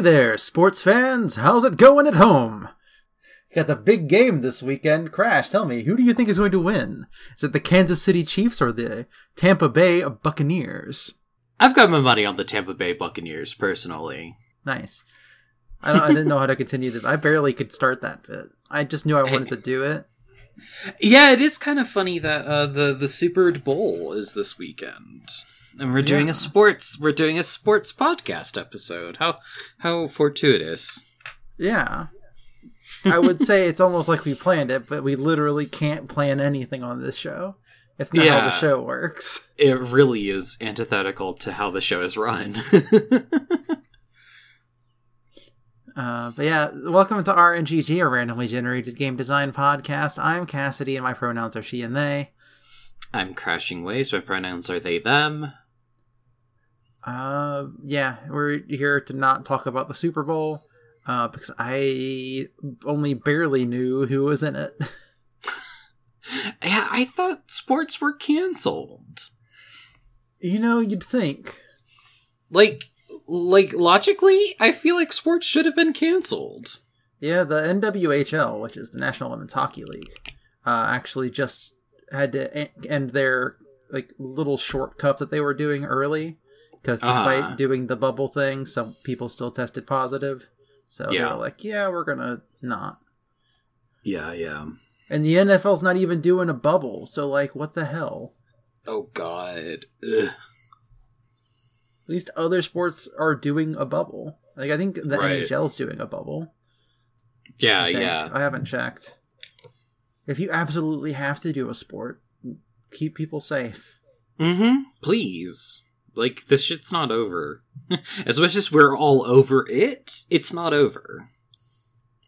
Hey there, sports fans! How's it going at home? Got the big game this weekend. Crash, tell me, who do you think is going to win? Is it the Kansas City Chiefs or the Tampa Bay Buccaneers? I've got my money on the Tampa Bay Buccaneers, personally. Nice. I, don't, I didn't know how to continue this. I barely could start that bit. I just knew I wanted to do it. Yeah, it is kind of funny that uh, the the Super Bowl is this weekend, and we're doing Yeah. a sports we're doing a sports podcast episode. How how fortuitous! Yeah. I would say it's almost like we planned it, but we literally can't plan anything on this show. It's not how the show works. It really is antithetical to how the show is run. Uh, but yeah, welcome to RNGG, a randomly generated game design podcast. I'm Cassidy, and my pronouns are she and they. I'm crashing waves. My pronouns are they them. Uh, yeah, we're here to not talk about the Super Bowl, uh, because I only barely knew who was in it. Yeah, I thought sports were canceled. you know, you'd think. Like like logically, I feel like sports should have been canceled. Yeah, the NWHL, which is the National Women's Hockey League, uh, actually just had to end their like little short cup that they were doing early because despite Ah. doing the bubble thing, some people still tested positive. So they Yeah. were like, "Yeah, we're gonna not." Yeah, yeah. And the NFL's not even doing a bubble, so like, what the hell? Oh god. Ugh. At least other sports are doing a bubble. Like I think the Right. NHL's doing a bubble. Yeah, I yeah. I haven't checked. If you absolutely have to do a sport, keep people safe. Mm-hmm. Please. Like this shit's not over. as much as we're all over it, it's not over.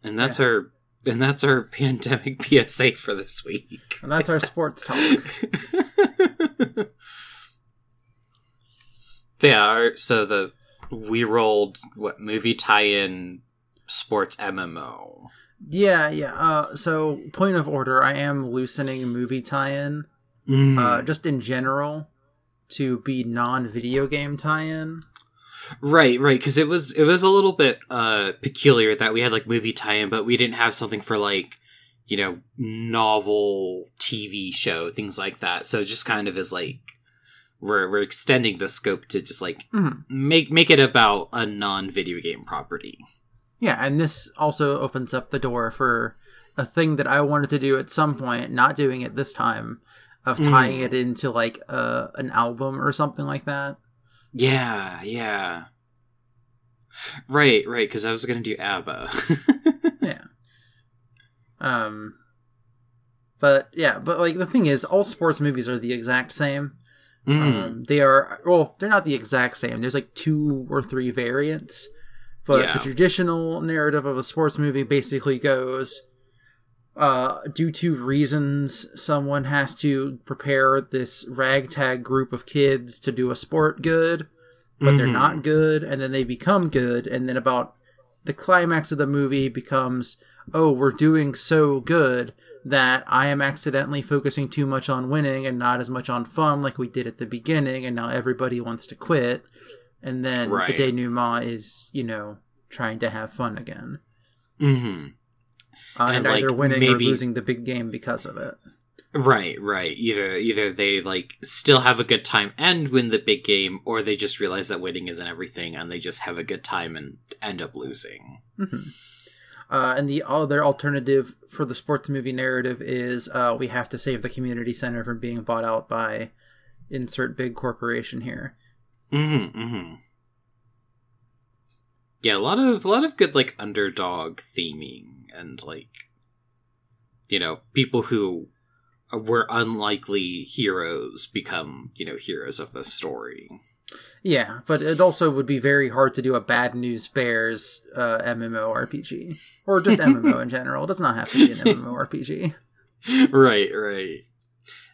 And that's Yeah. our and that's our pandemic PSA for this week. And that's our sports talk. yeah, our, so the we rolled what movie tie-in sports MMO. Yeah, yeah. Uh, so, point of order, I am loosening movie tie-in, Mm. uh, just in general, to be non-video game tie-in. Right, right, because it was it was a little bit uh peculiar that we had like movie tie-in, but we didn't have something for like you know novel TV show things like that. So it just kind of is like we're we're extending the scope to just like Mhm. make make it about a non video game property. Yeah, and this also opens up the door for a thing that I wanted to do at some point, not doing it this time, of tying Mm. it into like uh, an album or something like that. Yeah, yeah. Right, right, because I was gonna do ABBA. Yeah. Um. But yeah, but like the thing is, all sports movies are the exact same. Mm. Um, they are well, they're not the exact same. There's like two or three variants, but Yeah. the traditional narrative of a sports movie basically goes, uh, due to reasons, someone has to prepare this ragtag group of kids to do a sport good, but they're Mhm. not good, and then they become good, and then about the climax of the movie becomes, oh, we're doing so good that I am accidentally focusing too much on winning and not as much on fun like we did at the beginning, and now everybody wants to quit. And then Right. the denouement is, you know, trying to have fun again. hmm Uh, and And, either like, winning or losing the big game because of it. Right, right. Either either they like still have a good time and win the big game, or they just realize that winning isn't everything and they just have a good time and end up losing. Mhm. Uh, and the other alternative for the sports movie narrative is uh, we have to save the community center from being bought out by insert big corporation here. Mm-hmm. Mm-hmm. Yeah, a lot of a lot of good like underdog theming and like you know people who were unlikely heroes become you know heroes of the story. Yeah, but it also would be very hard to do a Bad News Bears uh, MMORPG. Or just MMO in general. It does not have to be an MMORPG. right, right.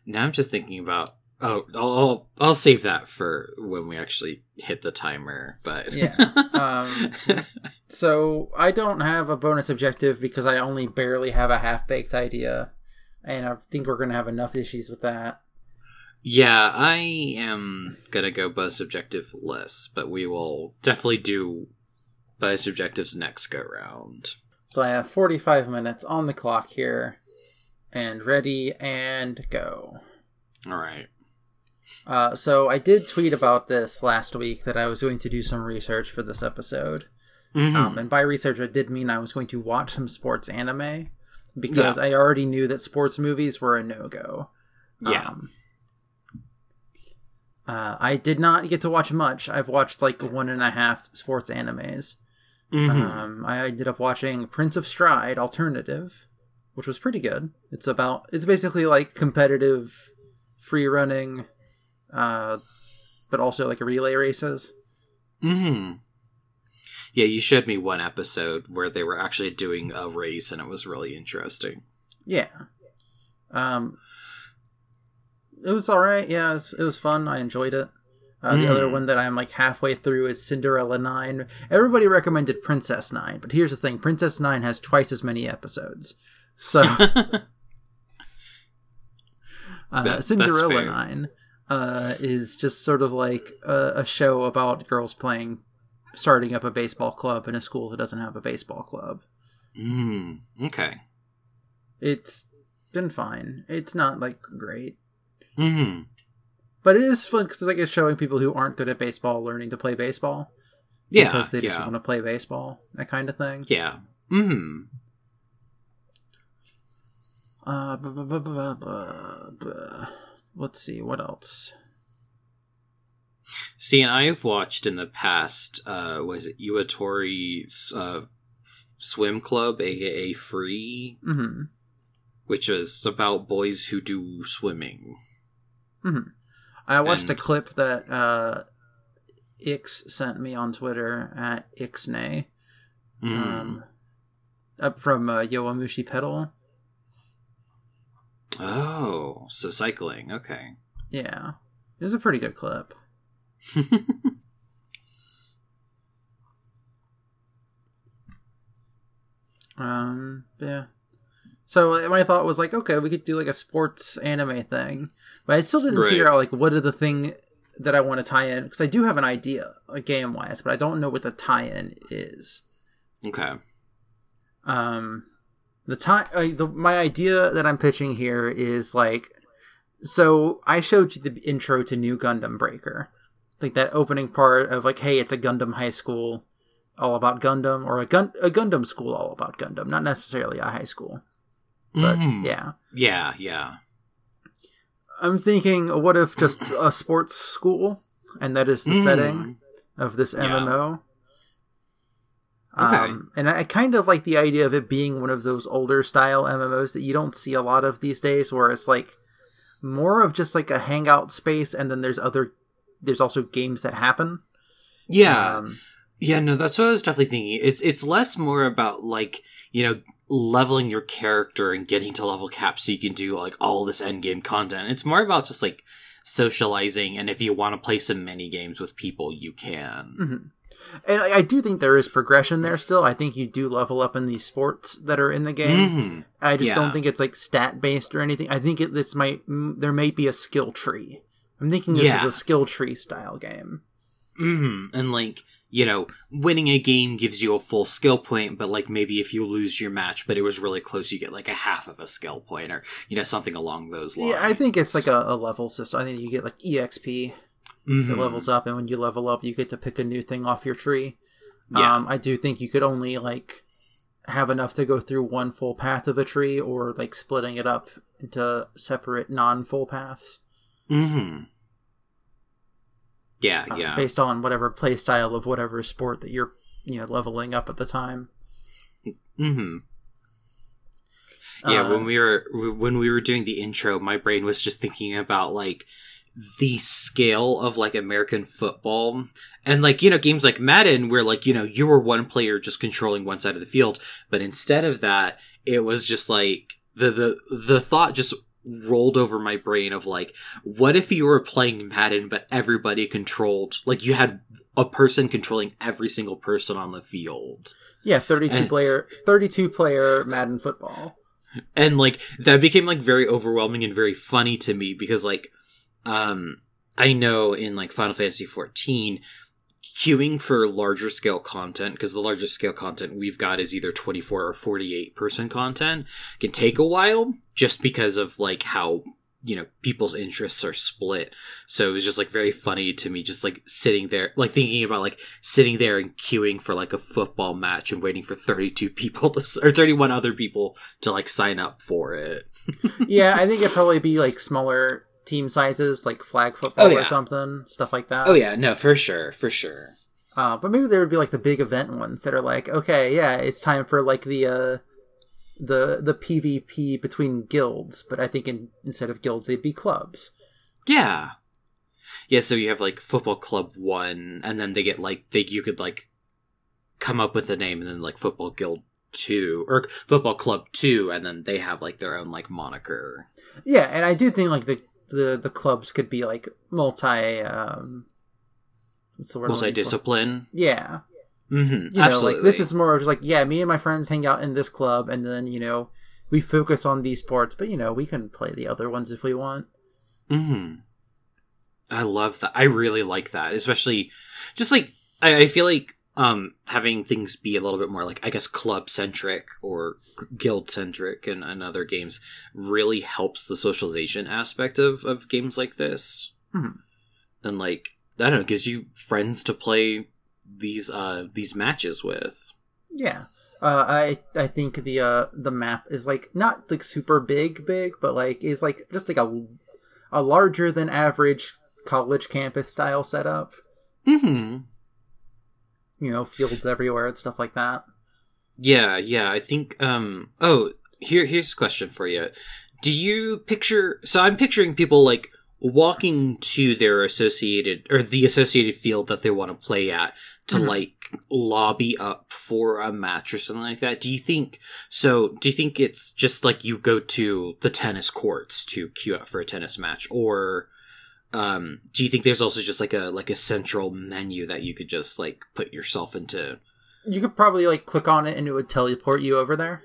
Now I'm just thinking about. Oh, I'll, I'll save that for when we actually hit the timer. But Yeah, um, So I don't have a bonus objective because I only barely have a half baked idea. And I think we're going to have enough issues with that. yeah, I am gonna go bonus objective less, but we will definitely do bonus objectives next go round. So I have 45 minutes on the clock here, and ready and go. All right. Uh, so I did tweet about this last week that I was going to do some research for this episode. Mhm. Um, and by research, I did mean I was going to watch some sports anime because Yeah. I already knew that sports movies were a no go. Yeah. Um, uh, I did not get to watch much. I've watched like one and a half sports animes. Mhm. Um, I ended up watching Prince of Stride Alternative, which was pretty good. It's about it's basically like competitive free running, uh, but also like relay races. hmm Yeah, you showed me one episode where they were actually doing a race, and it was really interesting. Yeah. Um, it was all right. Yeah, it was, it was fun. I enjoyed it. Uh, the Mm. other one that I'm like halfway through is Cinderella Nine. Everybody recommended Princess Nine, but here's the thing: Princess Nine has twice as many episodes. So uh, that's Cinderella. Nine uh, is just sort of like a, a show about girls playing, starting up a baseball club in a school that doesn't have a baseball club. mm, okay. It's been fine. It's not like great. Mm hmm But it is fun because it's like it's showing people who aren't good at baseball learning to play baseball Yeah. because they just yeah. want to play baseball, that kind of thing. Yeah. hmm Uh, bu- bu- bu- bu- bu- bu- let's see what else. See, and I've watched in the past, uh, was it Iwatobi uh, Swim Club, aka Free, hmm which was about boys who do swimming. hmm I watched a clip that uh, Ix sent me on Twitter at Ixnay, Mm. um, up from uh, Yowamushi Pedal. Oh, so cycling. Okay. Yeah, it was a pretty good clip. Um, yeah. So my thought was like, okay, we could do like a sports anime thing, but I still didn't Right. figure out like what are the thing that I want to tie in because I do have an idea, like game wise, but I don't know what the tie-in is. okay. Um, the tie, uh, the my idea that I'm pitching here is like, so I showed you the intro to New Gundam Breaker, like that opening part of like, hey, it's a Gundam high school, all about Gundam, or a gun a Gundam school all about Gundam, not necessarily a high school, but Mhm. yeah. Yeah, yeah. I'm thinking, what if just a sports school, and that is the Mm. setting of this. MMO. Okay. Um, and I kind of like the idea of it being one of those older style MMOs that you don't see a lot of these days, where it's like more of just like a hangout space, and then there's other, there's also games that happen. Yeah. Um, Yeah, no, that's what I was definitely thinking. It's it's less more about like, you know, leveling your character and getting to level cap so you can do like all this end game content. It's more about just like socializing and if you want to play some mini games with people, you can. mhm. And I, I do think there is progression there still. I think you do level up in these sports that are in the game. Mhm. I just Yeah. don't think it's like stat based or anything. I think it, this might there may be a skill tree. I'm thinking this Yeah. is a skill tree style game. Mhm. And like, you know, winning a game gives you a full skill point, but like maybe if you lose your match but it was really close, you get like a half of a skill point or you know something along those lines. Yeah, I think it's like a, a level system. I think you get like EXP Mhm. that levels up, and when you level up, you get to pick a new thing off your tree. Yeah. Um, I do think you could only like have enough to go through one full path of a tree, or like splitting it up into separate non-full paths. Mhm. Yeah, uh, yeah. based on whatever play style of whatever sport that you're you know leveling up at the time. Mm-hmm. Yeah, Uh, when we were when we were doing the intro, my brain was just thinking about like the scale of like American football and like you know games like Madden where like you know you were one player just controlling one side of the field, but instead of that, it was just like the the the thought just rolled over my brain of like what if you were playing Madden but everybody controlled like you had a person controlling every single person on the field. yeah, thirty-two and- player, thirty-two player Madden football. and like that became like very overwhelming and very funny to me because like um i know in like final fantasy 14 queuing for larger scale content because the largest scale content we've got is either 24 or 48 person content can take a while just because of like how you know people's interests are split. So it was just like very funny to me just like sitting there like thinking about like sitting there and queuing for like a football match and waiting for 32 people to, or 31 other people to like sign up for it. Yeah, I think it'd probably be like smaller team sizes, like flag football Oh, yeah. or something, stuff like that. oh yeah no for sure for sure Uh, but maybe there would be like the big event ones that are like, okay, yeah, it's time for like the uh, the the PvP between guilds. But I think in, instead of guilds, they'd be clubs. Yeah. Yeah, so you have like football club 1 and then they get like they you could like come up with a name and then like football guild 2 or football club 2 and then they have like their own like moniker. Yeah, and I do think like the the, the clubs could be like multi. Um, what's the word? For? Multi-discipline. Yeah, mm-hmm. you know, Absolutely. like this is more just like yeah, me and my friends hang out in this club, and then you know we focus on these sports, but you know we can play the other ones if we want. mm-hmm. I love that. I really like that, especially just like I, I feel like um having things be a little bit more like I guess club centric or guild centric and, and other games really helps the socialization aspect of of games like this. Mhm. And like I don't know, gives you friends to play these uh these matches with. Yeah. Uh, I I think the uh the map is like not like super big big but like is like just like a a larger than average college campus style setup. Mhm. You know, fields everywhere and stuff like that. Yeah, yeah. I think. Um. Oh, here, here's a question for you. Do you picture? So I'm picturing people like walking to their associated or the associated field that they want to play at to Mhm. like lobby up for a match or something like that. Do you think? So do you think it's just like you go to the tennis courts to queue up for a tennis match, or um, do you think there's also just like a like a central menu that you could just like put yourself into? You could probably like click on it and it would teleport you over there.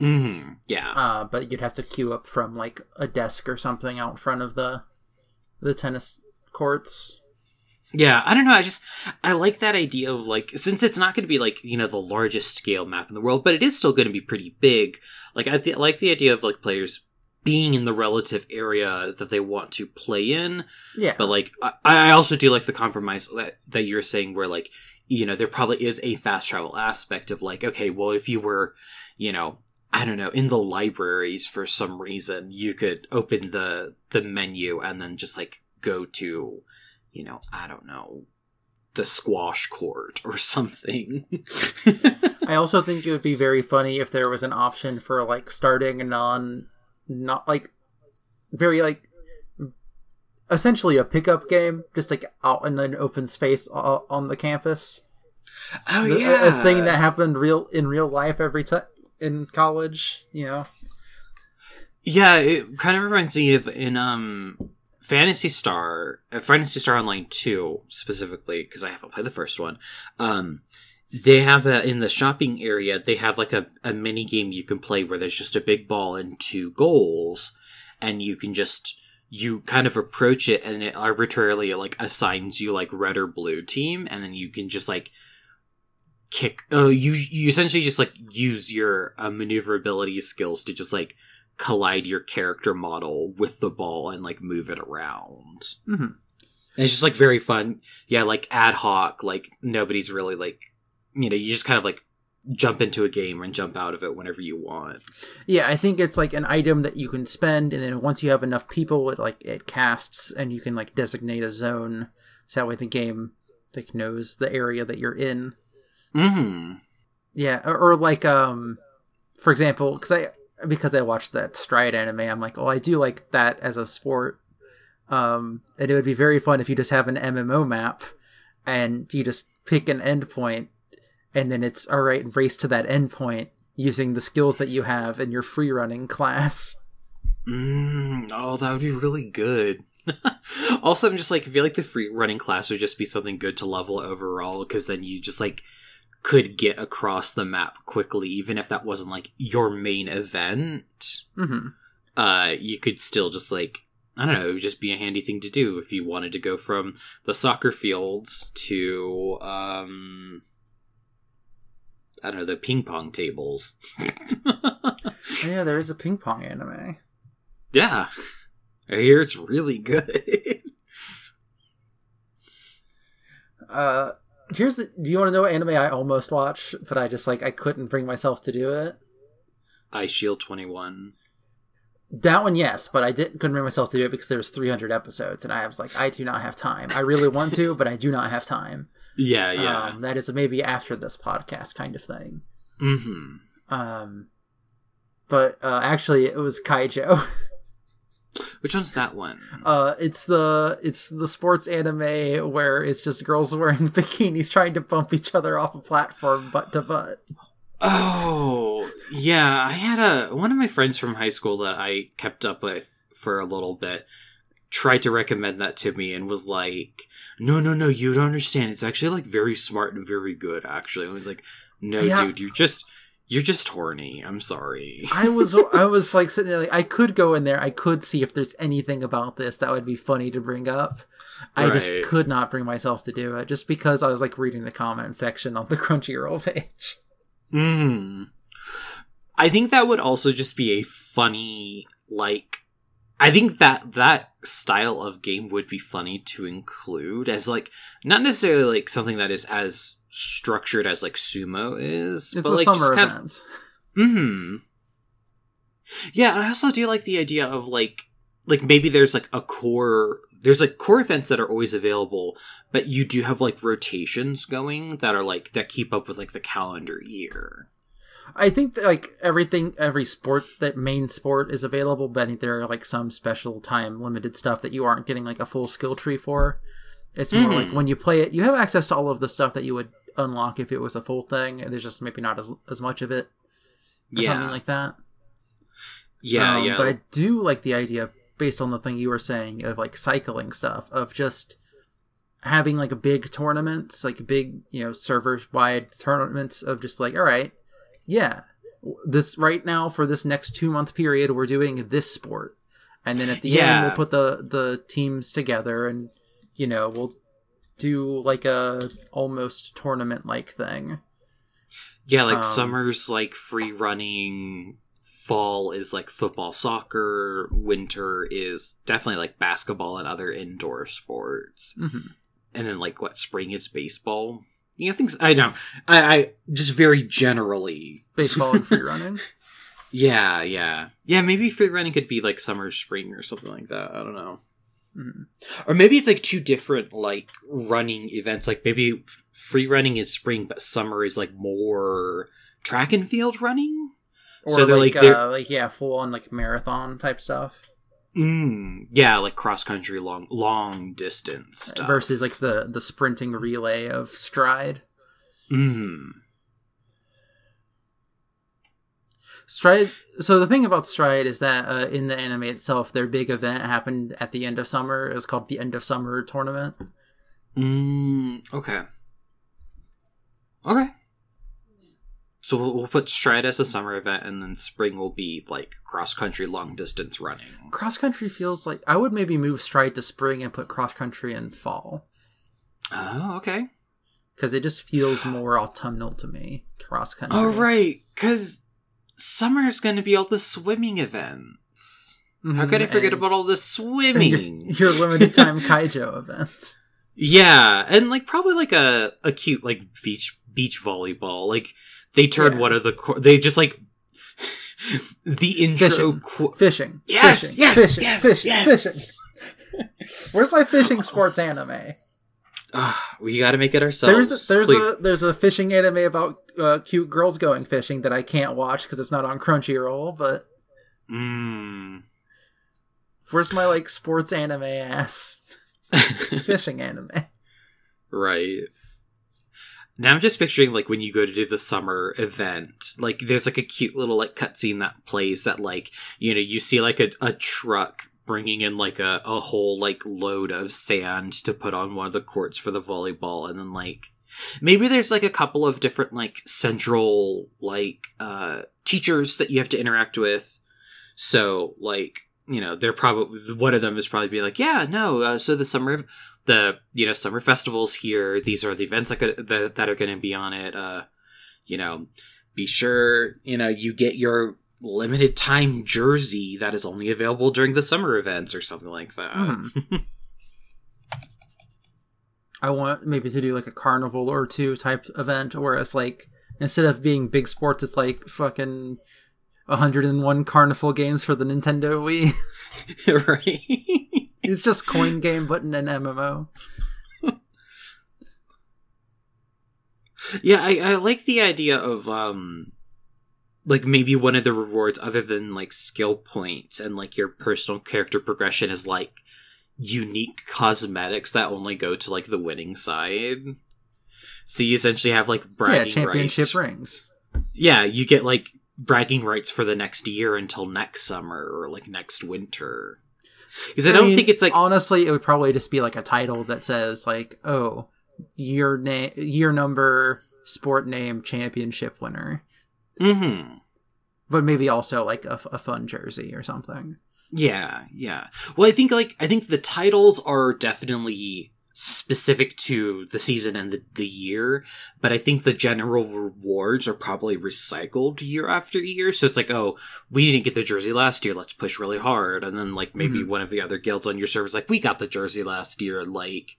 Mm-hmm. Yeah. Uh, but you'd have to queue up from like a desk or something out front of the the tennis courts. Yeah, I don't know. I just I like that idea of like since it's not going to be like you know the largest scale map in the world, but it is still going to be pretty big. Like I th- like the idea of like players being in the relative area that they want to play in. Yeah. But like I, I also do like the compromise that that you're saying where like you know there probably is a fast travel aspect of like okay, well if you were you know I don't know in the libraries for some reason you could open the the menu and then just like go to you know I don't know the squash court or something. I also think it would be very funny if there was an option for like starting a non not like very like essentially a pickup game just like out in an open space on the campus. Oh The- a- a thing that happened real in real life every time in college you know? Yeah, it kind of reminds me of in um Phantasy Star, uh, Phantasy Star Online 2 specifically because I haven't played the first one. Um they have a in the shopping area, they have like a, a mini game you can play where there's just a big ball and two goals and you can just you kind of approach it and it arbitrarily like assigns you like red or blue team and then you can just like kick oh you you essentially just like use your uh, maneuverability skills to just like collide your character model with the ball and like move it around. Mhm. And it's just like very fun. Yeah, like ad hoc, like nobody's really like you know, you just kind of like jump into a game and jump out of it whenever you want. yeah i think it's like an item that you can spend and then once you have enough people it like it casts and you can like designate a zone so that way the game like knows the area that you're in Mm-hmm. Yeah, or, or like um, for example, because I because I watched that Stride anime, I'm like, oh, I do like that as a sport. Um, and it would be very fun if you just have an MMO map, and you just pick an endpoint, and then it's all right, race to that endpoint using the skills that you have in your free running class. Mm, oh, that would be really good. also, I'm just like, I feel like the free running class would just be something good to level overall because then you just like could get across the map quickly, even if that wasn't like your main event. hmm Uh, you could still just like I don't know, it would just be a handy thing to do if you wanted to go from the soccer fields to um I don't know, the ping pong tables. yeah, there is a ping pong anime. Yeah. I hear it's really good. uh here's the do you want to know what anime I almost watched, but I just like I couldn't bring myself to do it? Eyeshield 21. That one, yes, but I didn't couldn't bring myself to do it because there was 300 episodes, and I was like, I do not have time. I really want to, but I do not have time. Yeah, yeah. Um, that is maybe after this podcast kind of thing. Mm-hmm. Um, but uh, actually, it was Keijo. Which one's that one? Uh, it's the it's the sports anime where it's just girls wearing bikinis trying to bump each other off a platform butt to butt. Oh, yeah. I had a one of my friends from high school that I kept up with for a little bit tried to recommend that to me and was like, "No, no, no, you don't understand. It's actually like very smart and very good actually." I was like, "No, Yeah. dude, you're just you're just horny. I'm sorry." I was I was like sitting there like I could go in there. I could see if there's anything about this that would be funny to bring up. I just could not bring myself to do it just because I was like reading the comment section on the Crunchyroll page. Hmm. I think that would also just be a funny like I think that that style of game would be funny to include as like not necessarily like something that is as structured as like sumo is, It's but a like summer just kind event. hmm Yeah, I also do like the idea of like like maybe there's like a core there's like core events that are always available, but you do have like rotations going that are like that keep up with like the calendar year. I think that, like everything, every sport that main sport is available, but I think there are like some special time limited stuff that you aren't getting like a full skill tree for. It's more Mhm. like when you play it, you have access to all of the stuff that you would unlock if it was a full thing. There's just maybe not as as much of it, or Yeah. something like that. Yeah, Um, yeah. But I do like the idea, based on the thing you were saying, of like cycling stuff, of just having like a big tournaments, like big, you know, server wide tournaments of just like, all right, yeah, this right now for this next two month period, we're doing this sport. And then at the end, we'll put the, the teams together and, you know, we'll do like a almost tournament like thing. Yeah, like Um, summer's like free running, fall is like football, soccer, winter is definitely like basketball and other indoor sports. hmm And then like what, spring is baseball. You know, things I don't I, I just very generally Baseball and free running. Yeah, yeah. Yeah, maybe free running could be like summer, spring or something like that. I don't know. Mhm. Or maybe it's like two different like running events. Like maybe free running is spring, but summer is like more track and field running. Or So they're like, like- they're- uh, like yeah, full on like marathon type stuff. Mm, yeah, like cross country, long long distance stuff versus like the the sprinting relay of stride Mm. stride so the thing about stride is that uh, in the anime itself their big event happened at the end of summer it was called the end of summer tournament Mm, okay. Okay. So we'll, we'll put Stride as a summer event, and then spring will be like cross country, long distance running. cross country feels like i would maybe move stride to spring and put cross country in fall Oh, okay. because it just feels more autumnal to me cross country Oh, right, because summer is going to be all the swimming events. How mm-hmm, could I forget about all the swimming? your, your limited time keijo events yeah, and like probably like a a cute like beach beach volleyball. Like they turn Yeah. one of the co- they just like the intro. Fishing. Qu- fishing Yes, fishing, yes, fishing, yes, fishing, yes. where's my fishing sports anime Ah, we got to make it ourselves. There's the, there's please. a there's a fishing anime about uh, cute girls going fishing that I can't watch because it's not on Crunchyroll. But Mm. where's my like sports anime ass fishing anime? right. Now I'm just picturing like when you go to do the summer event, like there's like a cute little like cutscene that plays that like you know you see like a, a truck bringing in like a, a whole like load of sand to put on one of the courts for the volleyball and then like maybe there's like a couple of different like central like uh teachers that you have to interact with. So like you know they're probably one of them is probably be like yeah no uh, so the summer the you know summer festivals here these are the events that could, that, that are going to be on it uh you know be sure you know you get your limited time jersey that is only available during the summer events or something like that Hmm. I want maybe to do like a carnival or two type event, whereas like instead of being big sports, it's like fucking 101 carnival games for the Nintendo Wii. right it's just coin game, but in an MMO. yeah I, I like the idea of um like maybe one of the rewards other than like skill points and like your personal character progression is like unique cosmetics that only go to like the winning side so you essentially have like Yeah, bragging championship rights rings. yeah you get like bragging rights for the next year until next summer or like next winter because i, don't mean, think it's like honestly, it would probably just be like a title that says like, oh, year name, year number, sport name, championship winner, hmm but maybe also like a, a fun jersey or something. Yeah, yeah. Well, I think like I think the titles are definitely specific to the season and the, the year, but I think the general rewards are probably recycled year after year. So it's like, oh, we didn't get the jersey last year, let's push really hard. And then like maybe Mhm. one of the other guilds on your server is like, we got the jersey last year, like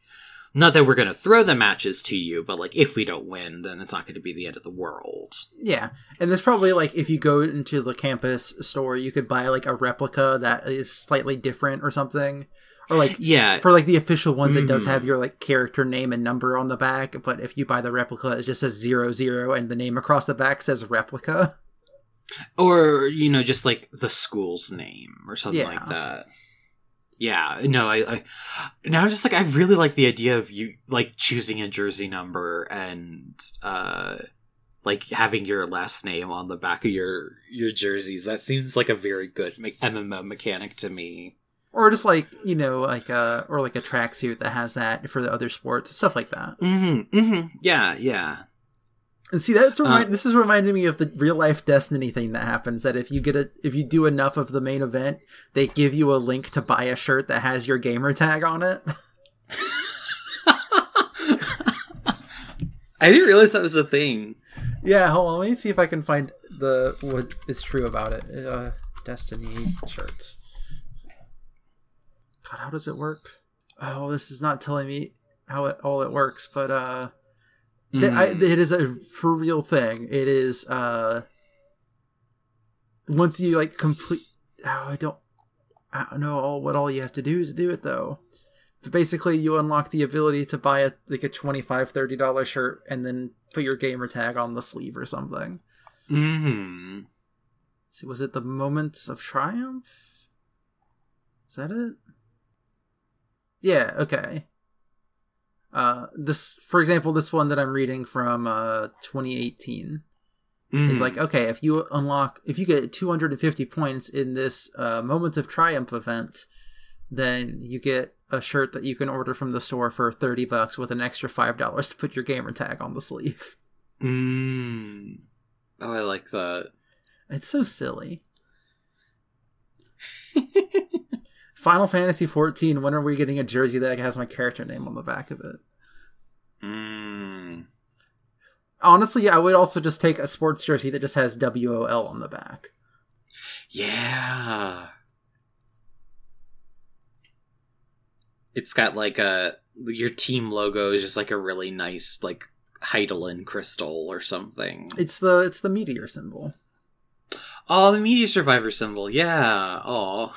not that we're gonna throw the matches to you, but like if we don't win, then it's not gonna be the end of the world. Yeah, and there's probably like if you go into the campus store, you could buy like a replica that is slightly different or something, or like Yeah, for like the official ones, it does Mhm. have your like character name and number on the back. But if you buy the replica, it just says zero zero, and the name across the back says replica. or you know just like the school's name or something Yeah. like that yeah no I, I now I'm just like i really like the idea of you like choosing a jersey number and uh like having your last name on the back of your your jerseys that seems like a very good me- mmo mechanic to me Or just like you know, like uh, or like a tracksuit that has that for the other sports, stuff like that. mm-hmm mm-hmm yeah yeah And see, that's remind- Uh, this is reminding me of the real life Destiny thing that happens. That if you get a, if you do enough of the main event, they give you a link to buy a shirt that has your gamer tag on it. i didn't realize that was a thing yeah, hold on. Let me see if I can find the what is true about it. Uh, Destiny shirts. God, how does it work? Oh, this is not telling me how it all it works, but uh, Th- I, Mm. it is a for real thing. It is uh once you like complete. Oh, I don't. I don't know all what all you have to do to do it though. But basically, you unlock the ability to buy a like a 25 30 dollar shirt and then put your gamer tag on the sleeve or something. mm-hmm. See, was it the moments of triumph? Is that it? Yeah. Okay. Uh, this, for example, this one that I'm reading from uh 2018 is Mm. like, okay, if you unlock, if you get 250 points in this uh, moments of triumph event, then you get a shirt that you can order from the store for 30 bucks with an extra five dollars to put your gamer tag on the sleeve. Mm. Oh, I like that. It's so silly. Final Fantasy 14. When are we getting a jersey that has my character name on the back of it? Mm. Honestly, I would also just take a sports jersey that just has WOL on the back. Yeah. It's got like a your team logo is just like a really nice like Hydaelyn crystal or something. It's the it's the meteor symbol. Oh, the media survivor symbol. Yeah. Oh.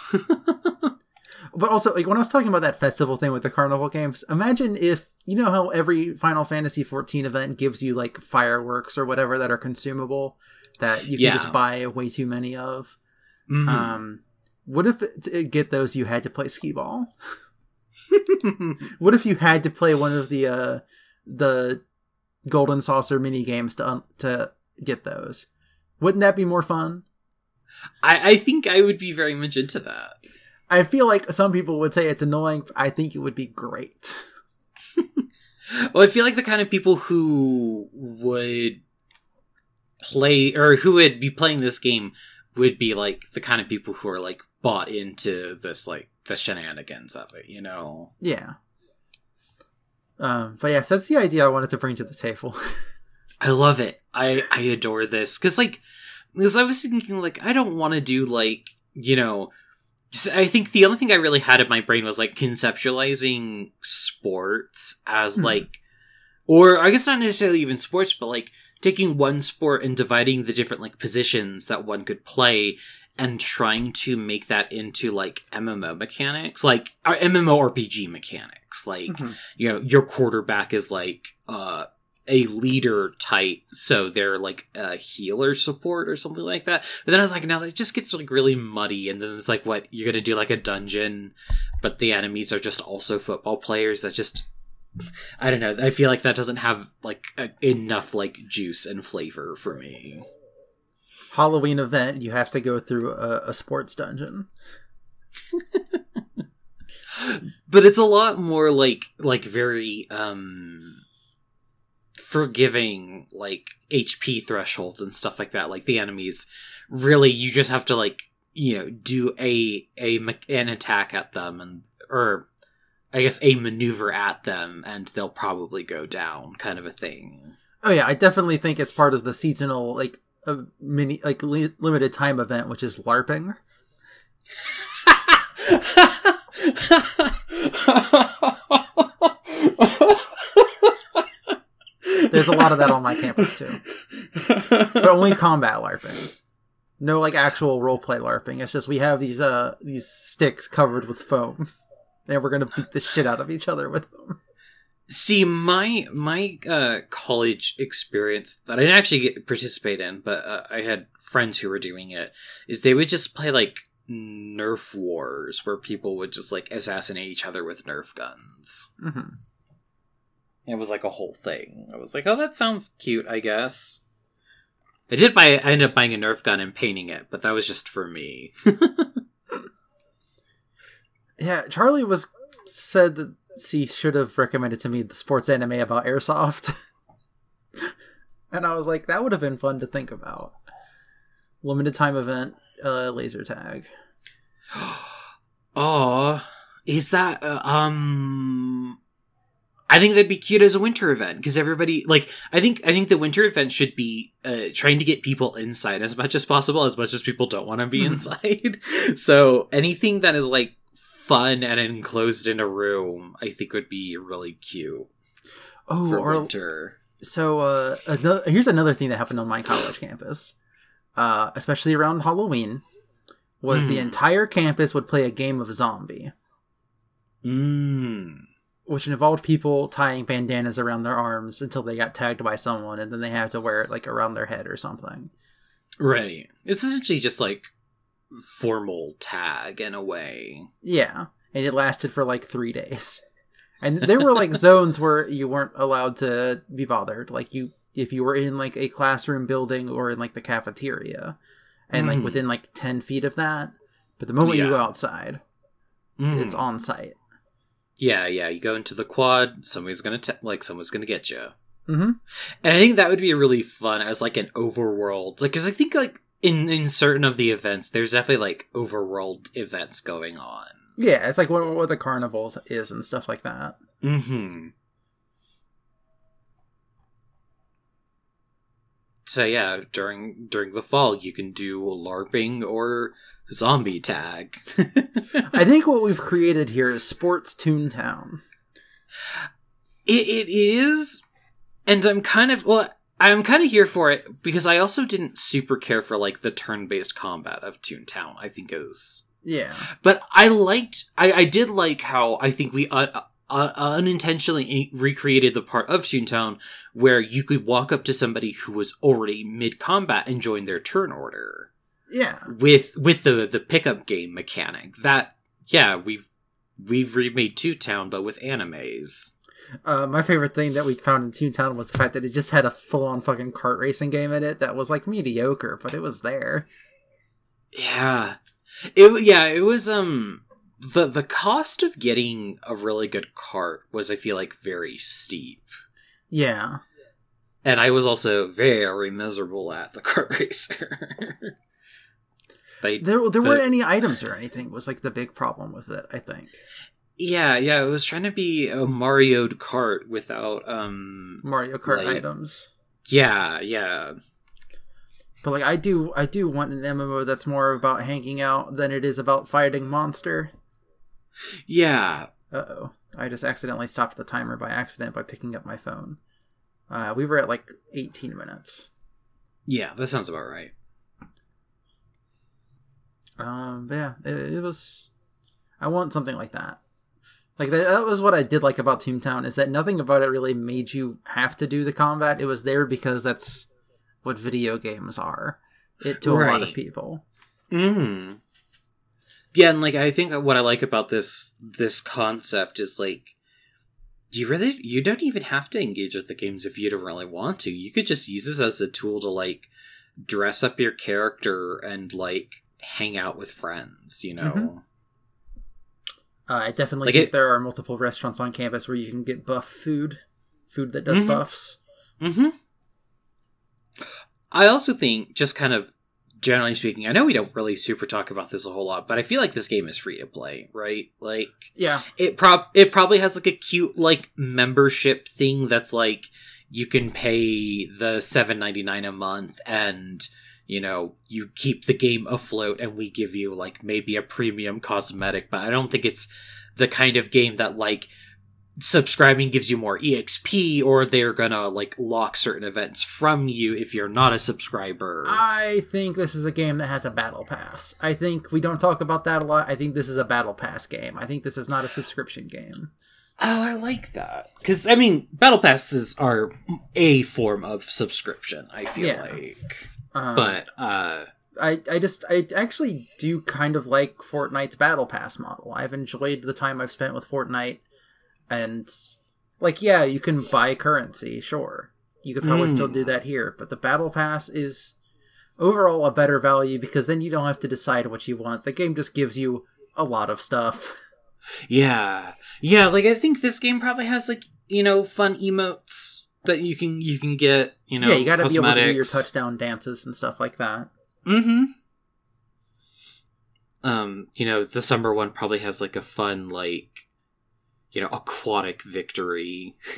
But also, like when I was talking about that festival thing with the carnival games, imagine if you know how every Final Fantasy 14 event gives you like fireworks or whatever that are consumable that you can Yeah. just buy way too many of. Mhm. Um, what if to get those you had to play skee ball? What if you had to play one of the uh, the golden saucer mini games to un- to get those? Wouldn't that be more fun? I, I think I would be very much into that. I feel like some people would say it's annoying. but I think it would be great. Well, I feel like the kind of people who would play or who would be playing this game would be like the kind of people who are like bought into this like the shenanigans of it, you know. Yeah. Um, but yes, that's the idea I wanted to bring to the table. I love it. I I adore this because like because I was thinking like I don't want to do like you know I think the only thing I really had in my brain was like conceptualizing sports as Hmm. like or I guess not necessarily even sports but like taking one sport and dividing the different like positions that one could play and trying to make that into like MMO mechanics like or MMORPG mechanics like Mhm. you know your quarterback is like uh a leader type so they're like a healer support or something like that. But then i was like now it just gets like really muddy and then it's like what you're gonna do like a dungeon but the enemies are just also football players? That just i don't know i feel like that doesn't have like a, enough like juice and flavor for me. Halloween event, you have to go through a, a sports dungeon. but it's a lot more like like very um forgiving like hp thresholds and stuff like that like the enemies really you just have to like you know do a a an attack at them and or i guess a maneuver at them and they'll probably go down kind of a thing Oh yeah, I definitely think it's part of the seasonal like a mini like li- limited time event, which is LARPing. There's a lot of that on my campus too, but only combat LARPing. No like actual roleplay LARPing. It's just we have these uh these sticks covered with foam, and we're gonna beat the shit out of each other with them. See, my my uh, college experience that I didn't actually get participate in, but uh, I had friends who were doing it. Is they would just play like Nerf wars, where people would just like assassinate each other with Nerf guns. hmm It was like a whole thing. I was like, oh, that sounds cute. I guess. I did buy. I ended up buying a Nerf gun and painting it, but that was just for me. Yeah, Charlie was said that she should have recommended to me the sports anime about airsoft. and I was like, that would have been fun to think about. Limited time event, uh, laser tag. oh, is that uh, um? I think that'd be cute as a winter event because everybody like I think I think the winter event should be uh, trying to get people inside as much as possible, as much as people don't want to be Hmm. inside. so anything that is like fun and enclosed in a room, I think would be really cute Oh, for or winter. so uh, another, here's another thing that happened on my college campus, uh, especially around Halloween, was the Hmm. entire campus would play a game of zombie, Mm. Which involved people tying bandanas around their arms until they got tagged by someone, and then they had to wear it like around their head or something. Right. It's essentially just like formal tag in a way. Yeah, and it lasted for like three days. And there were like zones where you weren't allowed to be bothered. Like you, if you were in like a classroom building or in like the cafeteria, and like Mhm. within like ten feet of that. But the moment you go outside, Mm. it's on site. Yeah, yeah. You go into the quad. Somebody's gonna te- like someone's gonna get you. Mm-hmm. And I think that would be really fun as like an overworld, like because I think like in in certain of the events, there's definitely like overworld events going on. Yeah, it's like what, what the carnival is and stuff like that. Hmm. So yeah, during during the fall, you can do LARPing or zombie tag. I think what we've created here is Sports Toontown. It, it is, and I'm kind of well. I'm kind of here for it because I also didn't super care for like the turn-based combat of Toontown. I think is, Yeah. but I liked. I, I did like how I think we uh, uh, unintentionally recreated the part of Toontown where you could walk up to somebody who was already mid-combat and join their turn order Yeah. with with the the pickup game mechanic. That yeah, we've we've remade Toontown but with animes. Uh, my favorite thing that we found in Toontown was the fact that it just had a full-on fucking kart racing game in it that was like mediocre, but it was there. Yeah. It yeah, it was um the the cost of getting a really good cart was I feel like very steep. Yeah. And I was also very miserable at the kart racer. They There, there the- weren't any items or anything. Was like the big problem with it. I think Yeah, yeah, it was trying to be a Mario Kart without um Mario Kart Like- items. yeah, yeah. But like I do, I do want an MMO that's more about hanging out than it is about fighting monster. Yeah. Uh oh, I just accidentally stopped the timer by accident by picking up my phone. Uh, we were at like 18 minutes. Yeah, that sounds about right. Um, but yeah, it, it was. I want something like that. Like that, that was what I did like about Toontown is that nothing about it really made you have to do the combat. It was there because that's what video games are. It to a lot of people. Mm. Yeah, and like I think what I like about this this concept is like you really you don't even have to engage with the games if you don't really want to. You could just use this as a tool to like dress up your character and like hang out with friends, you know. Mhm. Uh, I definitely Like think it- there are multiple restaurants on campus where you can get buff food, food that does Mhm. buffs. Mm-hmm. I also think, just kind of generally speaking, I know we don't really super talk about this a whole lot, but I feel like this game is free to play, right? Like Yeah, it prob it probably has like a cute like membership thing that's like you can pay the seven ninety nine a month and you know you keep the game afloat and we give you like maybe a premium cosmetic, but I don't think it's the kind of game that like subscribing gives you more exp or they're gonna like lock certain events from you if you're not a subscriber I think this is a game that has a battle pass. I think we don't talk about that a lot. I think this is a battle pass game. I think this is not a subscription game. oh i like that because i mean battle passes are a form of subscription i feel Yeah. like Um, but uh I, I just I actually do kind of like Fortnite's battle pass model. I've enjoyed the time I've spent with Fortnite, and like yeah, you can buy currency, sure. You could probably still Mm. do that here, but the battle pass is overall a better value because then you don't have to decide what you want. The game just gives you a lot of stuff. yeah yeah like i think this game probably has like you know fun emotes that you can you can get you know yeah, you got to be able to do your touchdown dances and stuff like that. Mm-hmm. Um, you know, the summer one probably has like a fun, like, you know, aquatic victory.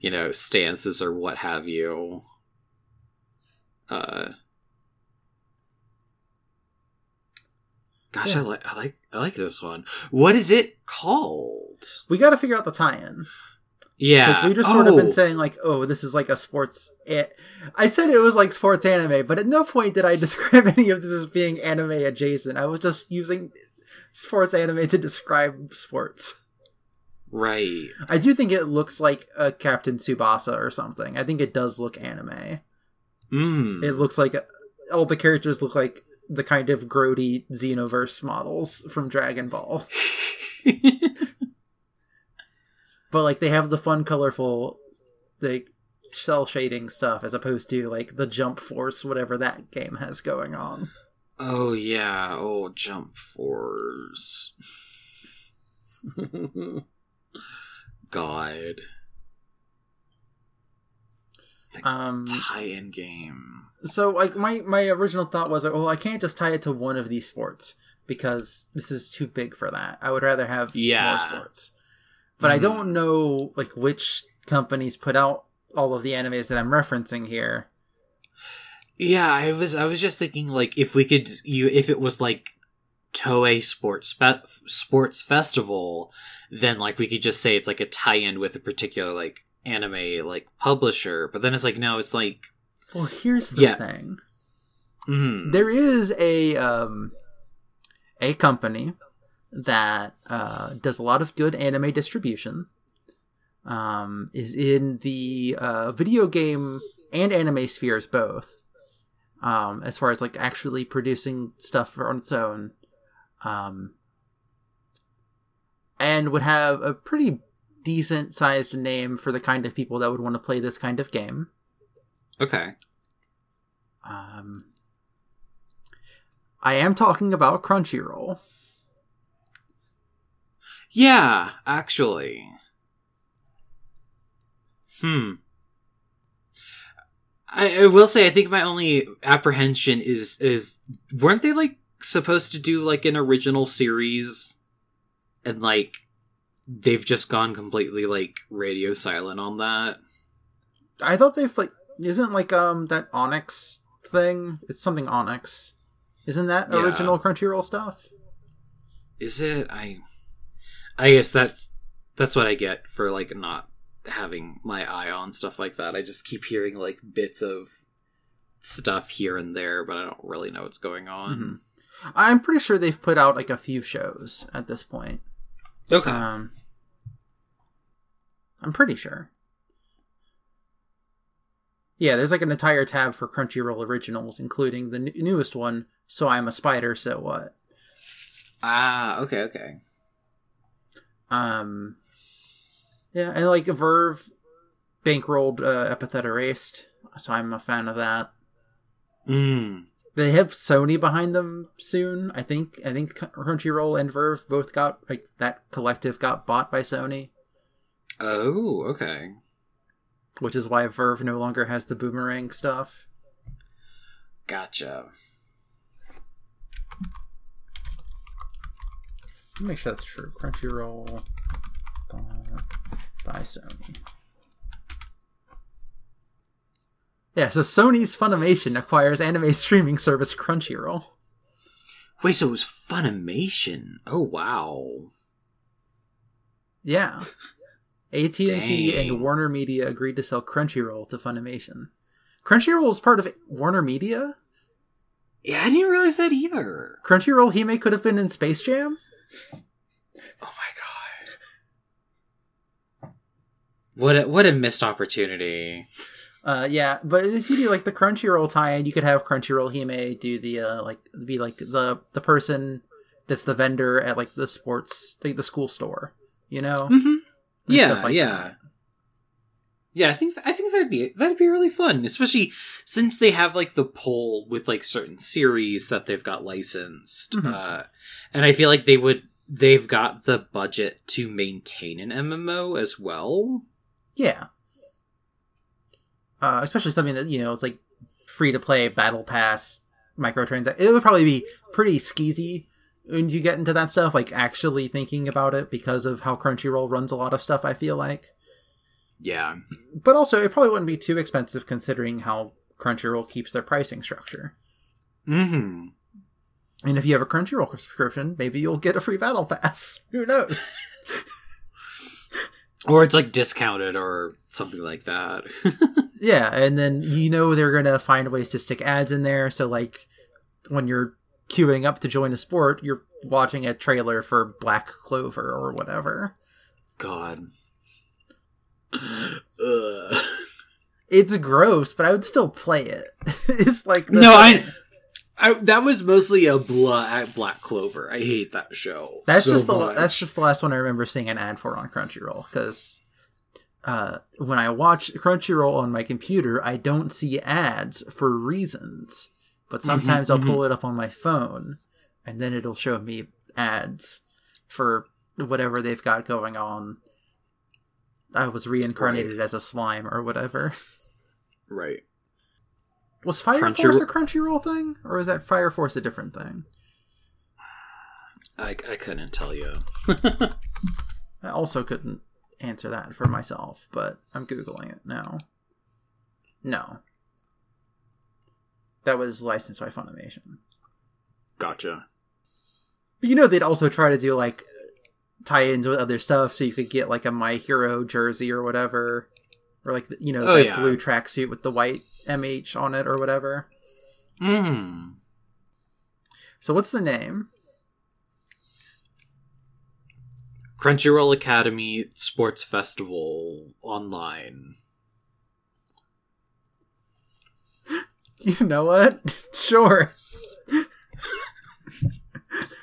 you know, stances or what have you. Uh Gosh, I like I like I like this one. What is it called? We got to figure out the tie-in. Yeah. Because we just sort of Oh, been saying like, oh, this is like a sports. A- I said it was like sports anime, but at no point did I describe any of this as being anime adjacent. I was just using sports anime to describe sports. Right. I do think it looks like a Captain Tsubasa or something. I think it does look anime. Mm. It looks like all the characters look like the kind of grody Xenoverse models from Dragon Ball. but like they have the fun colorful like cel shading stuff as opposed to like the jump force whatever that game has going on Oh yeah, oh jump force. God. um Tie-in game. so like my my original thought was like, well i can't just tie it to one of these sports because this is too big for that i would rather have Yeah. more sports but i Mhm. don't know like which companies put out all of the animes that i'm referencing here Yeah, I was I was just thinking like if we could you if it was like Toei Sports Spe- Sports Festival, then like we could just say it's like a tie-in with a particular like anime like publisher. But then it's like no, it's like well here's the Yeah. thing mm, there is a um a company that uh, does a lot of good anime distribution um is in the uh, video game and anime spheres both um as far as like actually producing stuff on its own um and would have a pretty decent sized name for the kind of people that would want to play this kind of game okay. um, I am talking about Crunchyroll. Yeah, actually. Hmm. I, I will say, I think my only apprehension is is weren't they like supposed to do like an original series, and like they've just gone completely like radio silent on that. I thought they've like isn't like um that Onyx thing. It's something Onyx. Isn't that Yeah. original Crunchyroll stuff? Is it? I I guess that's that's what I get for like not having my eye on stuff like that. I just keep hearing like bits of stuff here and there, but I don't really know what's going on. Mhm. I'm pretty sure they've put out like a few shows at this point. Okay. Um, I'm pretty sure. Yeah, there's like an entire tab for Crunchyroll originals, including the n- newest one. So I'm a spider. So what? ah, okay, okay. Um, yeah, and like VRV bankrolled uh, Epithet Erased, so I'm a fan of that. Mm. They have Sony behind them soon. I think. I think Crunchyroll and VRV both got like that collective got bought by Sony, Oh, okay. which is why VRV no longer has the boomerang stuff. Gotcha. Let me make sure that's true. Crunchyroll bought by Sony. Yeah, so Sony's Funimation acquires anime streaming service Crunchyroll. Wait, so it was Funimation. Oh wow. Yeah. AT&T Dang. and Warner Media agreed to sell Crunchyroll to Funimation. Crunchyroll is part of Warner Media? Yeah, I didn't realize that either. Crunchyroll Hime could have been in Space Jam? Oh my god. What a what a missed opportunity. Uh, yeah, but if you do like the Crunchyroll tie-in, you could have Crunchyroll Hime do the uh, like be like the the person that's the vendor at like the sports like the school store, you know? Mm-hmm. Yeah, like yeah. that. Yeah, I think I think that'd be that'd be really fun, especially since they have like the pull with like certain series that they've got licensed, Mhm. uh, and I feel like they would they've got the budget to maintain an MMO as well. Yeah. Uh, especially something that you know it's like free to play battle pass microtransaction. It would probably be pretty skeezy when you get into that stuff. Like actually thinking about it because of how Crunchyroll runs a lot of stuff. I feel like, Yeah, but also it probably wouldn't be too expensive considering how Crunchyroll keeps their pricing structure. Mm-hmm. And if you have a Crunchyroll subscription, maybe you'll get a free battle pass. Who knows? or it's like discounted or something like that. Yeah, and then you know they're gonna find ways to stick ads in there. So like when you're queuing up to join a sport, you're watching a trailer for Black Clover or whatever. God. It's gross, but I would still play it. it's like the No, I, I that was mostly a blah at Black Clover. I hate that show. that's so just the much. that's just the last one I remember seeing an ad for on Crunchyroll because uh, when I watch Crunchyroll on my computer, I don't see ads for reasons. But sometimes I'll mhm. pull it up on my phone, and then it'll show me ads for whatever they've got going on. I was reincarnated as a slime or whatever. right. Was Fire Crunchyroll- Force a Crunchyroll thing, or is that Fire Force a different thing? I, I couldn't tell you. I also couldn't answer that for myself, but I'm googling it now. No, that was licensed by Funimation. gotcha. But you know, they'd also try to do like tie-ins with other stuff, so you could get like a My Hero jersey or whatever, or like you know Oh, that yeah. blue tracksuit with the white MH on it or whatever. Hmm. So what's the name? Crunchyroll Academy Sports Festival online. You know what? sure.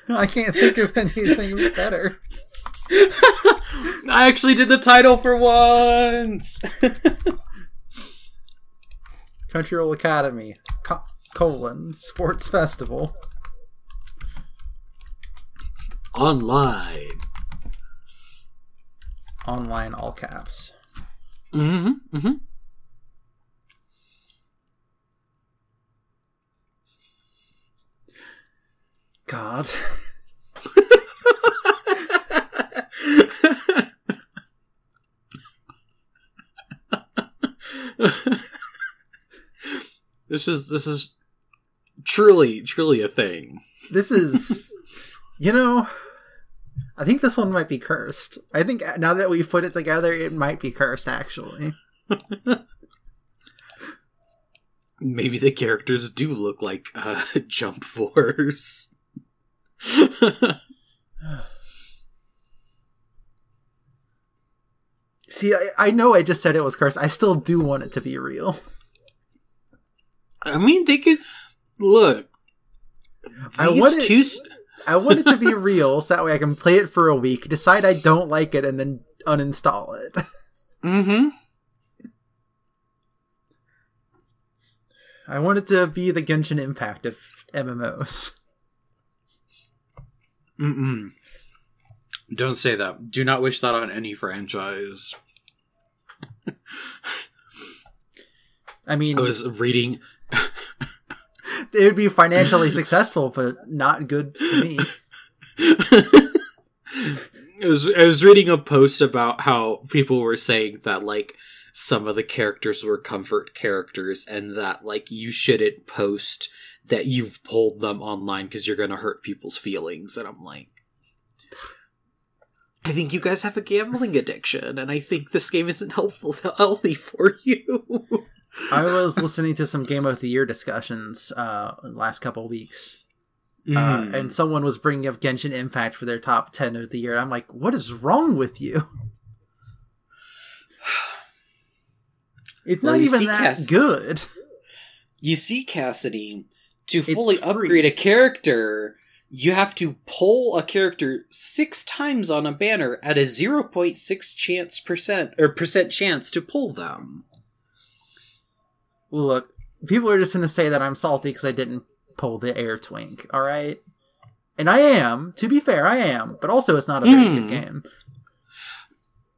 I can't think of anything better. I actually did the title for once. Crunchyroll Academy co- colon sports festival online online all caps. Mm-hmm. Mm-hmm. God. this is this is truly truly a thing. This is, you know, I think this one might be cursed. I think now that we've put it together, it might be cursed, actually. Maybe the characters do look like uh, Jump Force. See, I, I know I just said it was cursed. I still do want it to be real. I mean, they could look. I want it- two. s- I want it to be real so that way I can play it for a week, decide I don't like it, and then uninstall it. Mm-hmm. I want it to be the Genshin Impact of MMOs. Mm-mm. Don't say that. Do not wish that on any franchise. I mean, I was reading. it would be financially successful, but not good to me. I was I was reading a post about how people were saying that like some of the characters were comfort characters and that like you shouldn't post that you've pulled them online because you're gonna hurt people's feelings and I'm like I think you guys have a gambling addiction and I think this game isn't helpful healthy for you. I was listening to some Game of the Year discussions uh, last couple weeks, uh, Mm. and someone was bringing up Genshin Impact for their top ten of the year. I'm like, what is wrong with you? It's Well, not even that Cass- good. You see, Cassidy, to fully upgrade a character, you have to pull a character six times on a banner at a 0.6 chance percent or percent chance to pull them. Look, people are just going to say that I'm salty because I didn't pull the Air Twink. All right, and I am. To be fair, I am. But also, it's not a very Mm. good game.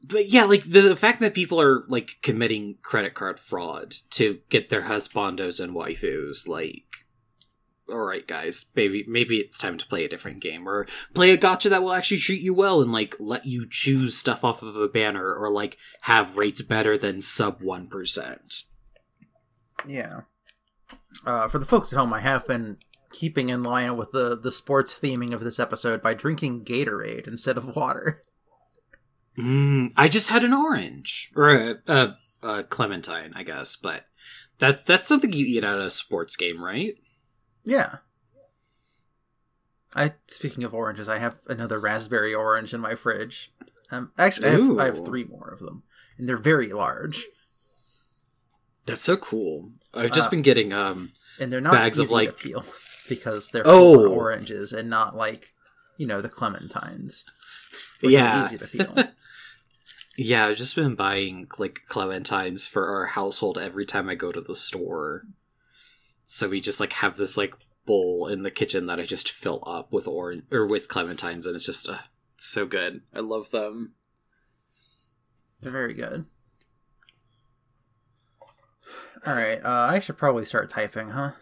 But yeah, like the, the fact that people are like committing credit card fraud to get their husbandos and waifus, like, all right, guys, maybe maybe it's time to play a different game or play a gacha that will actually treat you well and like let you choose stuff off of a banner or like have rates better than sub one percent. Yeah. Uh, for the folks at home, I have been keeping in line with the the sports theming of this episode by drinking Gatorade instead of water. Mm, I just had an orange or a, a, a clementine, I guess, but that that's something you eat at a sports game, right? Yeah. I speaking of oranges, I have another raspberry orange in my fridge. Um, actually, I have, I have three more of them, and they're very large, That's so cool. I've just Uh, been getting um and they're not Bags of, like- peel because they're Oh. oranges and not like you know the clementines. yeah easy to peel. yeah. I've just been buying like clementines for our household every time I go to the store. So we just like have this like bowl in the kitchen that I just fill up with orange or with clementines, and it's just uh, so good. I love them. They're very good. All right, uh, I should probably start typing, huh?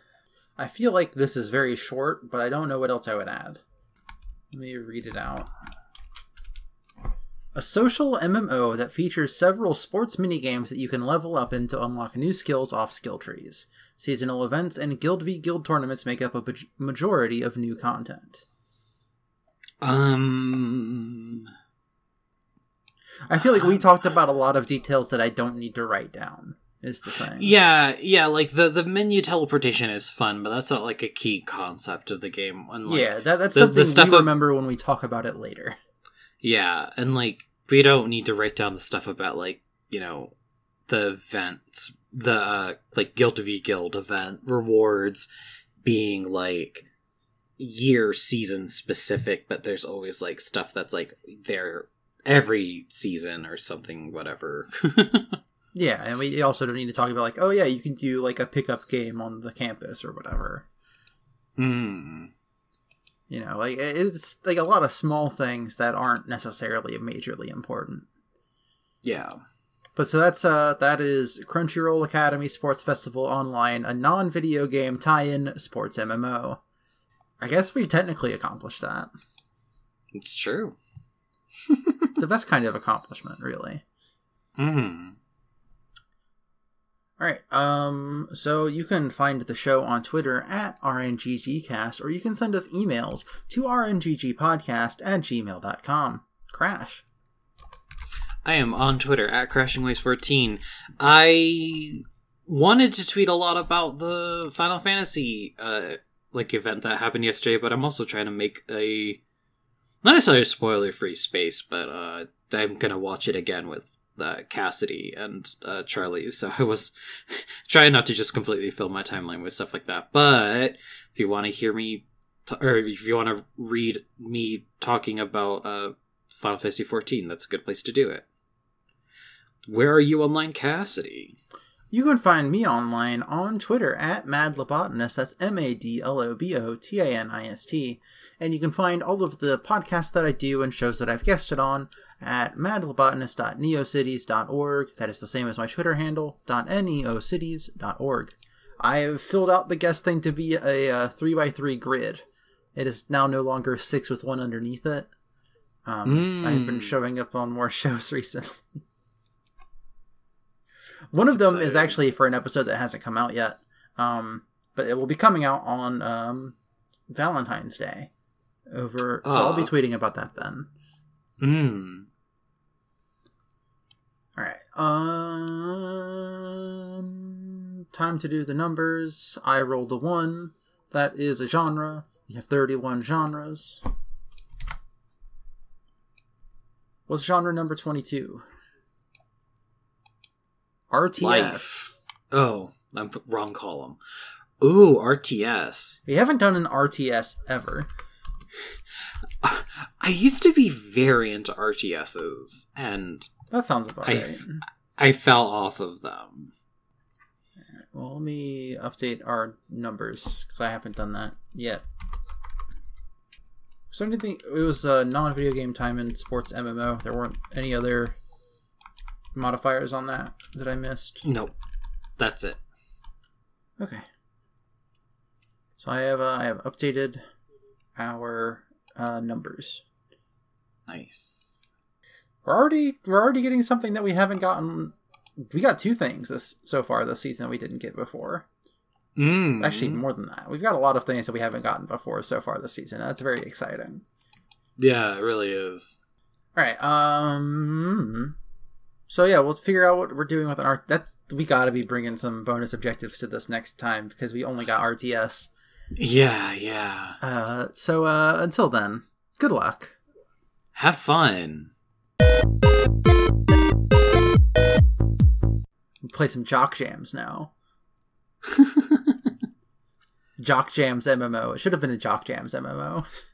I feel like this is very short, but I don't know what else I would add. Let me read it out. A social MMO that features several sports minigames that you can level up in to unlock new skills off skill trees. Seasonal events and Guild v Guild tournaments make up a majority of new content. Um. I feel like we talked about a lot of details that I don't need to write down. Is the thing? Yeah, yeah, like the the menu teleportation is fun, but that's not like a key concept of the game. Yeah, that, that's the- the something stuff we remember when we talk about it later. Yeah, and like we don't need to write down the stuff about like you know the events, the uh, like Guild v Guild event rewards being like year season specific, but there's always like stuff that's like there every season or something, whatever. Yeah, and we also don't need to talk about like, oh yeah, you can do like a pickup game on the campus or whatever. Hmm. You know, like it's like a lot of small things that aren't necessarily majorly important. Yeah. But so that's uh that is Crunchyroll Academy Sports Festival Online, a non-video game tie-in sports MMO. I guess we technically accomplished that. It's true. the best kind of accomplishment, really. Hmm. All right. Um. So you can find the show on Twitter at rnggcast, or you can send us emails to rnggpodcast at gmail.com. Crash. I am on Twitter at CrashingWaves14. I wanted to tweet a lot about the Final Fantasy uh like event that happened yesterday, but I'm also trying to make a not necessarily spoiler free space, but uh I'm gonna watch it again with uh, Cassidy and uh, Charlie, so I was trying not to just completely fill my timeline with stuff like that. But if you want to hear me, t- or if you want to read me talking about uh, Final Fantasy XIV, that's a good place to do it. Where are you online, Cassidy? You can find me online on Twitter at madlobotanist. That's M A D L O B O T A N I S T. And you can find all of the podcasts that I do and shows that I've guested on at madlobotanist.neocities.org. That is the same as my Twitter handle, .neocities.org. I have filled out the guest thing to be a, uh 3x3 grid. It is now no longer 6 with one underneath it. Um, I've been Mm. showing up on more shows recently. One of That's them is actually for an episode that hasn't come out yet, um, but it will be coming out on um, Valentine's Day. Over, so I'll be Ah. tweeting about that then. Mm. All right. Um, time to do the numbers. I rolled a one. That is a genre. You have thirty-one genres. What's genre number twenty-two? RTS. Life. Oh, I'm wrong column. Ooh, RTS. We haven't done an RTS ever. I used to be very into RTSs, and That sounds about I right. f- I fell off of them. Well, let me update our numbers because I haven't done that yet. So anything? It was a non-video game time and sports MMO. There weren't any other modifiers on that that I missed. Nope, that's it. Okay. So I have uh, I have updated our uh, numbers. Nice. We're already we're already getting something that we haven't gotten. We got two things this so far this season that we didn't get before. Mm. Actually, more than that. We've got a lot of things that we haven't gotten before so far this season. That's very exciting. yeah, it really is. All right. Um. So yeah, we'll figure out what we're doing with an art. That's we got to be bringing some bonus objectives to this next time because we only got RTS. Yeah, yeah. Uh. So uh. Until then, good luck. Have fun. Play some Jock Jams now. Jock Jams MMO. It should have been a Jock Jams MMO.